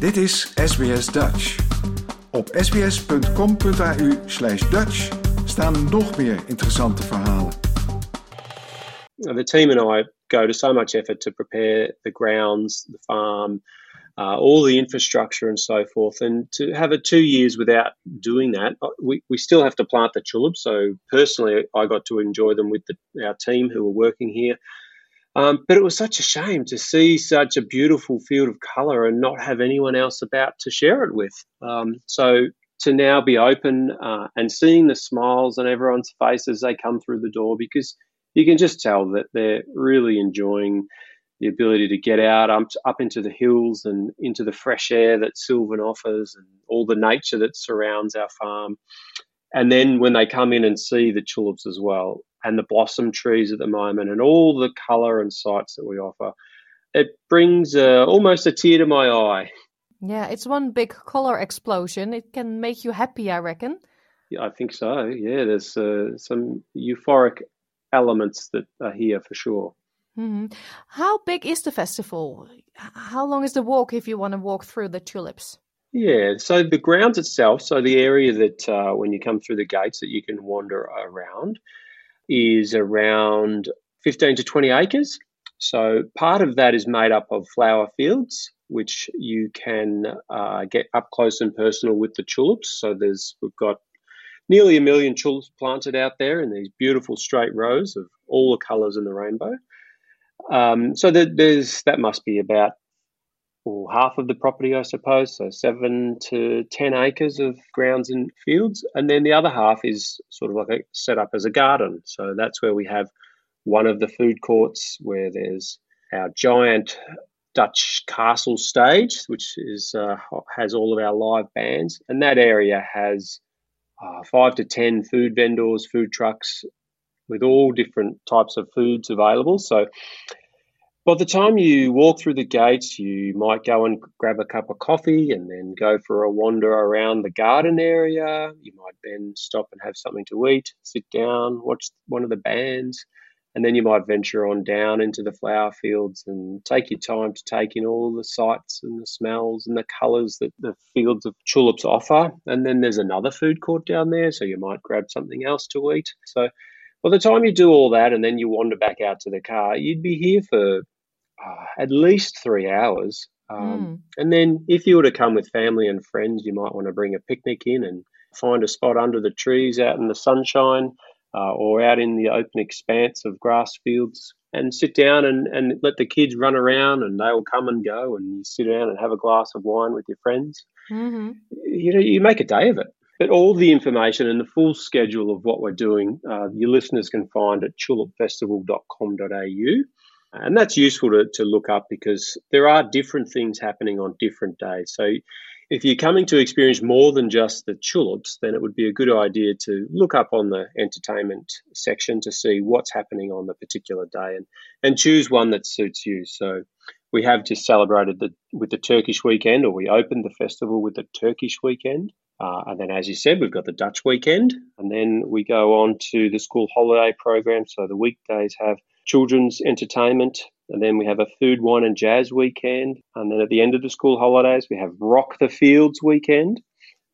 Dit is SBS Dutch. Op sbs.com.au Dutch staan nog meer interessante verhalen. The team and I go to so much effort to prepare the grounds, the farm, uh, all the infrastructure and so forth. And to have it two years without doing that, uh, we, we still have to plant the tulips. So personally, I got to enjoy them with the, our team who were working here. Um, but it was such a shame to see such a beautiful field of colour and not have anyone else about to share it with. Um, so to now be open uh, and seeing the smiles on everyone's face as they come through the door, because you can just tell that they're really enjoying the ability to get out up, up into the hills and into the fresh air that Silvan offers and all the nature that surrounds our farm. And then when they come in and see the tulips as well, and the blossom trees at the moment, and all the colour and sights that we offer, it brings uh, almost a tear to my eye. Yeah, it's one big color explosion. It can make you happy, I reckon. Yeah, I think so. Yeah, there's uh, some euphoric elements that are here for sure. Mm-hmm. How big is the festival? How long is the walk if you want to walk through the tulips? Yeah, so the grounds itself, so the area that uh, when you come through the gates that you can wander around, is around 15 to 20 acres. So part of that is made up of flower fields, which you can uh, get up close and personal with the tulips. So there's we've got nearly a million tulips planted out there in these beautiful straight rows of all the colours in the rainbow. Um, so there's that must be about or half of the property, I suppose, so seven to ten acres of grounds and fields, and then the other half is sort of like a, set up as a garden. So that's where we have one of the food courts where there's our giant Dutch castle stage, which is uh, has all of our live bands, and that area has uh, five to ten food vendors, food trucks, with all different types of foods available. So by the time you walk through the gates, you might go and grab a cup of coffee and then go for a wander around the garden area. You might then stop and have something to eat, sit down, watch one of the bands, and then you might venture on down into the flower fields and take your time to take in all the sights and the smells and the colours that the fields of tulips offer. And then there's another food court down there, so you might grab something else to eat. So by the time you do all that and then you wander back out to the car, you'd be here for uh, at least three hours. Um, mm. And then if you were to come with family and friends, you might want to bring a picnic in and find a spot under the trees out in the sunshine uh, or out in the open expanse of grass fields and sit down and, and let the kids run around and they'll come and go and you sit down and have a glass of wine with your friends. Mm-hmm. You know, you make a day of it. But all the information and the full schedule of what we're doing, uh, your listeners can find at tulipfestival.com.au. And that's useful to, to look up because there are different things happening on different days. So if you're coming to experience more than just the tulips, then it would be a good idea to look up on the entertainment section to see what's happening on the particular day and, and choose one that suits you. So we have just celebrated the, with the Turkish weekend, or we opened the festival with the Turkish weekend. Uh, and then, as you said, we've got the Dutch weekend. And then we go on to the school holiday program. So the weekdays have children's entertainment. And then we have a food, wine, and jazz weekend. And then at the end of the school holidays, we have Rock the Fields weekend.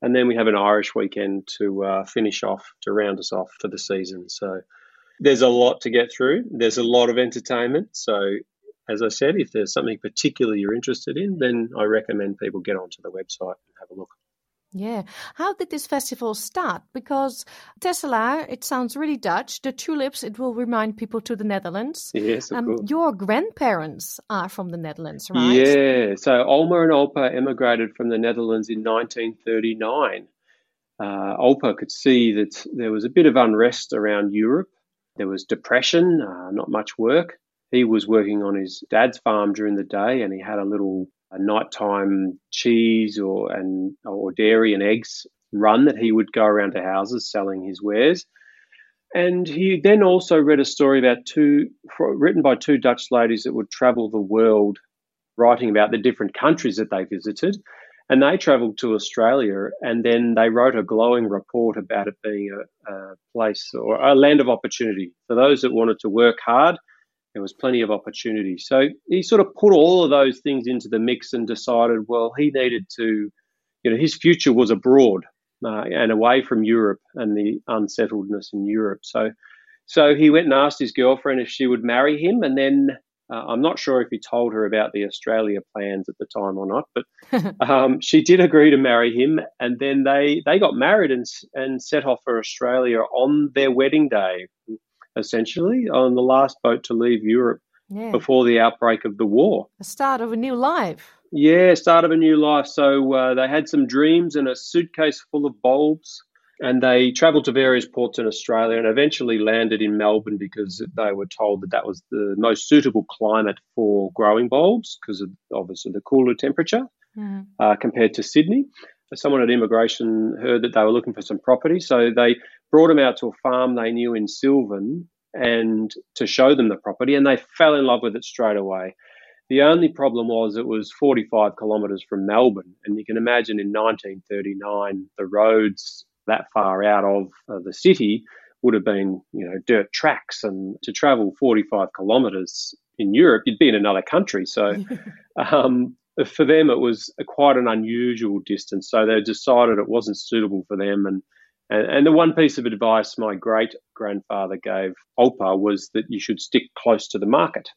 And then we have an Irish weekend to uh, finish off, to round us off for the season. So there's a lot to get through. There's a lot of entertainment. So, as I said, if there's something particular you're interested in, then I recommend people get onto the website and have a look. Yeah. How did this festival start? Because Tesselaar, it sounds really Dutch. The tulips, it will remind people to the Netherlands. Yes, of um, course. Your grandparents are from the Netherlands, right? Yeah. So Oma and Opa emigrated from the Netherlands in 1939. Uh, Opa could see that there was a bit of unrest around Europe. There was depression, uh, not much work. He was working on his dad's farm during the day and he had a little a nighttime cheese or and or dairy and eggs run that he would go around to houses selling his wares. And he then also read a story about two written by two Dutch ladies that would travel the world, writing about the different countries that they visited. And they travelled to Australia, and then they wrote a glowing report about it being a, a place or a land of opportunity for those that wanted to work hard There was plenty of opportunity. So he sort of put all of those things into the mix and decided, well, he needed to, you know, his future was abroad uh, and away from Europe and the unsettledness in Europe. So, so he went and asked his girlfriend if she would marry him, and then uh, I'm not sure if he told her about the Australia plans at the time or not, but um, she did agree to marry him, and then they they got married and and set off for Australia on their wedding day, essentially on the last boat to leave Europe yeah. before the outbreak of the war. The start of a new life. Yeah, start of a new life. So uh, they had some dreams and a suitcase full of bulbs and they travelled to various ports in Australia and eventually landed in Melbourne because they were told that that was the most suitable climate for growing bulbs because of obviously the cooler temperature mm. uh, compared to Sydney. Someone at immigration heard that they were looking for some property, so they brought them out to a farm they knew in Silvan and to show them the property, and they fell in love with it straight away. The only problem was it was 45 kilometres from Melbourne, and you can imagine in 1939 the roads that far out of uh, the city would have been, you know, dirt tracks. And to travel 45 kilometres in Europe, you'd be in another country. So um, for them, it was quite an unusual distance. So they decided it wasn't suitable for them. And, and, and the one piece of advice my great grandfather gave Opa was that you should stick close to the market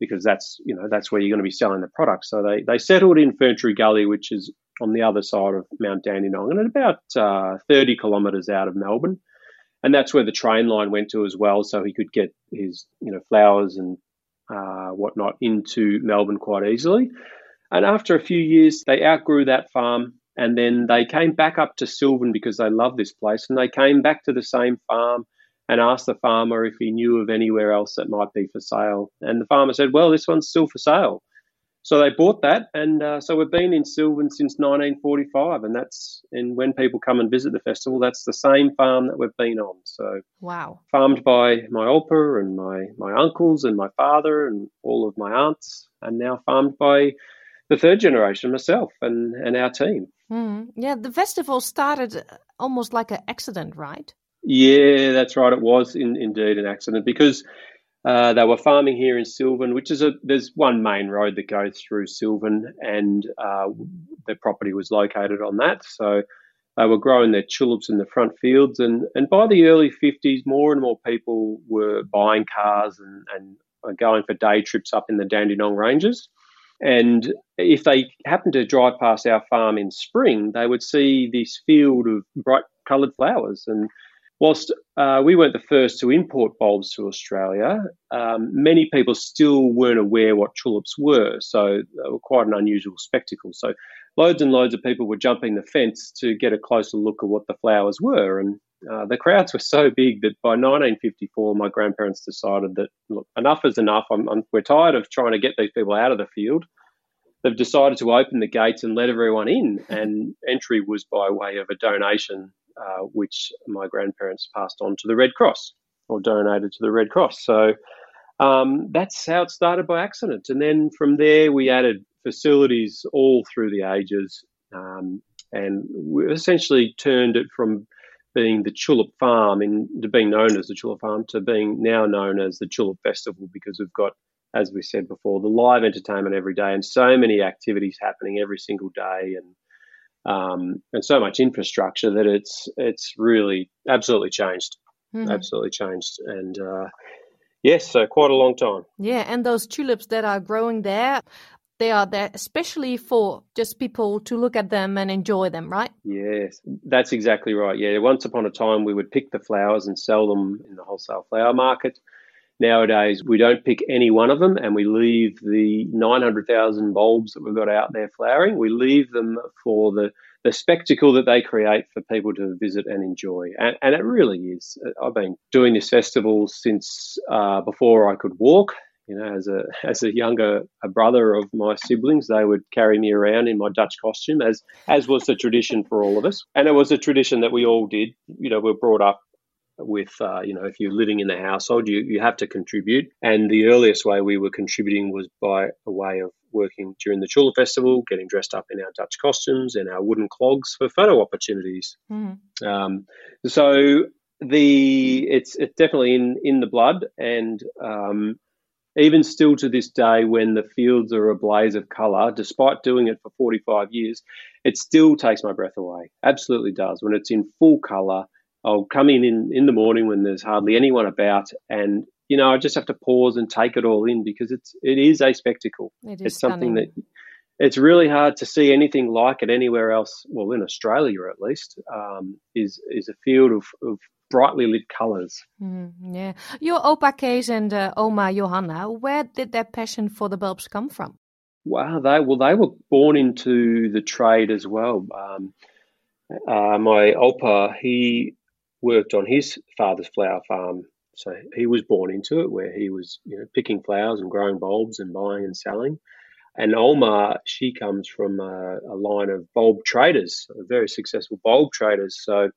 because that's you know that's where you're going to be selling the product. So they they settled in Ferntree Gully, which is on the other side of Mount Dandenong and at about uh, 30 kilometres out of Melbourne. And that's where the train line went to as well, so he could get his you know flowers and uh, whatnot into Melbourne quite easily. And after a few years, they outgrew that farm, and then they came back up to Silvan because they loved this place, and they came back to the same farm and asked the farmer if he knew of anywhere else that might be for sale. And the farmer said, "Well, this one's still for sale." so they bought that, and uh, so we've been in Silvan since 1945, and that's and when people come and visit the festival, that's the same farm that we've been on. So wow, farmed by my opa and my my uncles and my father and all of my aunts, and now farmed by the third generation, myself and and our team. Mm. Yeah, the festival started almost like an accident, right? Yeah, that's right. It was in, indeed an accident because uh, they were farming here in Silvan, which is a there's one main road that goes through Silvan, and uh, the property was located on that. So they were growing their tulips in the front fields, and and by the early 50s, more and more people were buying cars and and going for day trips up in the Dandenong Ranges. And if they happened to drive past our farm in spring, they would see this field of bright coloured flowers. And whilst uh, we weren't the first to import bulbs to Australia, um, many people still weren't aware what tulips were. So they were quite an unusual spectacle. So loads and loads of people were jumping the fence to get a closer look at what the flowers were. And uh, the crowds were so big that by 1954, my grandparents decided that look, enough is enough. I'm, I'm, we're tired of trying to get these people out of the field. They've decided to open the gates and let everyone in, and entry was by way of a donation uh, which my grandparents passed on to the Red Cross or donated to the Red Cross. So um, that's how it started by accident. And then from there, we added facilities all through the ages. Um, and we essentially turned it from being the Tulip Farm in, to being known as the Tulip Farm to being now known as the Tulip Festival because we've got, as we said before, the live entertainment every day and so many activities happening every single day and um, and so much infrastructure that it's it's really absolutely changed, mm-hmm. absolutely changed, and uh, yes, so quite a long time. Yeah, and those tulips that are growing there. They are there especially for just people to look at them and enjoy them, right? Yes, that's exactly right. Yeah, once upon a time we would pick the flowers and sell them in the wholesale flower market. Nowadays, we don't pick any one of them and we leave the 900,000 bulbs that we've got out there flowering, we leave them for the, the spectacle that they create for people to visit and enjoy. And, and it really is. I've been doing this festival since uh, before I could walk. You know, as a as a younger a brother of my siblings, they would carry me around in my Dutch costume, as as was the tradition for all of us, and it was a tradition that we all did. You know, we were brought up with, uh, you know, if you're living in the household, you, you have to contribute. And the earliest way we were contributing was by a way of working during the Tulip Festival, getting dressed up in our Dutch costumes and our wooden clogs for photo opportunities. Mm. Um, so the it's it's definitely in in the blood, and um, even still to this day, when the fields are a blaze of colour, despite doing it for 45 years, it still takes my breath away. Absolutely does. When it's in full colour, I'll come in, in in the morning when there's hardly anyone about, and you know I just have to pause and take it all in because it's it is a spectacle. It is it's something stunning. that it's really hard to see anything like it anywhere else. Well, in Australia at least, um, is is a field of, of brightly lit colours. Mm, yeah. Your Opa Kees and uh, Oma Johanna, where did their passion for the bulbs come from? Wow, they well they were born into the trade as well. Um, uh, my opa he worked on his father's flower farm, so he was born into it, where he was you know picking flowers and growing bulbs and buying and selling. And Oma, she comes from a, a line of bulb traders, very successful bulb traders. So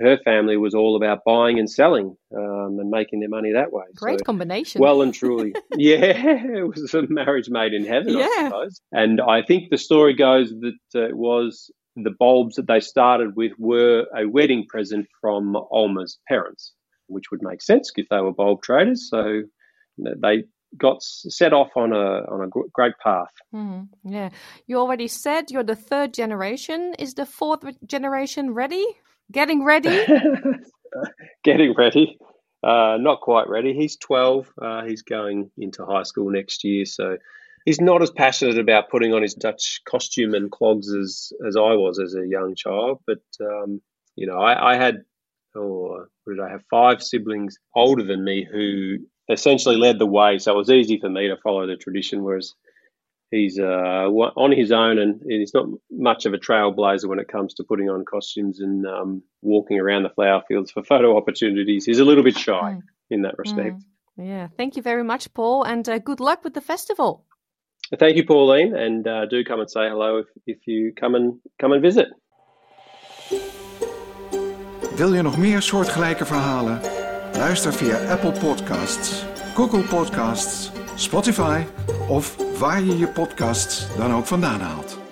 her family was all about buying and selling um, and making their money that way. Great so, combination. well and truly, yeah, it was a marriage made in heaven, Yeah. I suppose. And I think the story goes that it was the bulbs that they started with were a wedding present from Oma's parents, which would make sense if they were bulb traders. So they got set off on a on a great path. Mhm, Yeah. You already said you're the third generation. Is the fourth generation ready? Getting ready? Getting ready. Uh, not quite ready. He's 12. Uh, he's going into high school next year. So he's not as passionate about putting on his Dutch costume and clogs as, as I was as a young child. But, um, you know, I, I had, oh, did I have? Five siblings older than me who essentially led the way. So it was easy for me to follow the tradition, whereas he's uh, on his own and he's not much of a trailblazer when it comes to putting on costumes and um, walking around the flower fields for photo opportunities. He's a little bit shy Mm. in that respect. yeah. Thank you very much, Paul, and uh, good luck with the festival. Thank you, Pauline, and uh, do come and say hello if, if you come and come and visit. Wil je nog meer soortgelijke verhalen? Luister via Apple Podcasts, Google Podcasts, Spotify of waar je je podcasts dan ook vandaan haalt.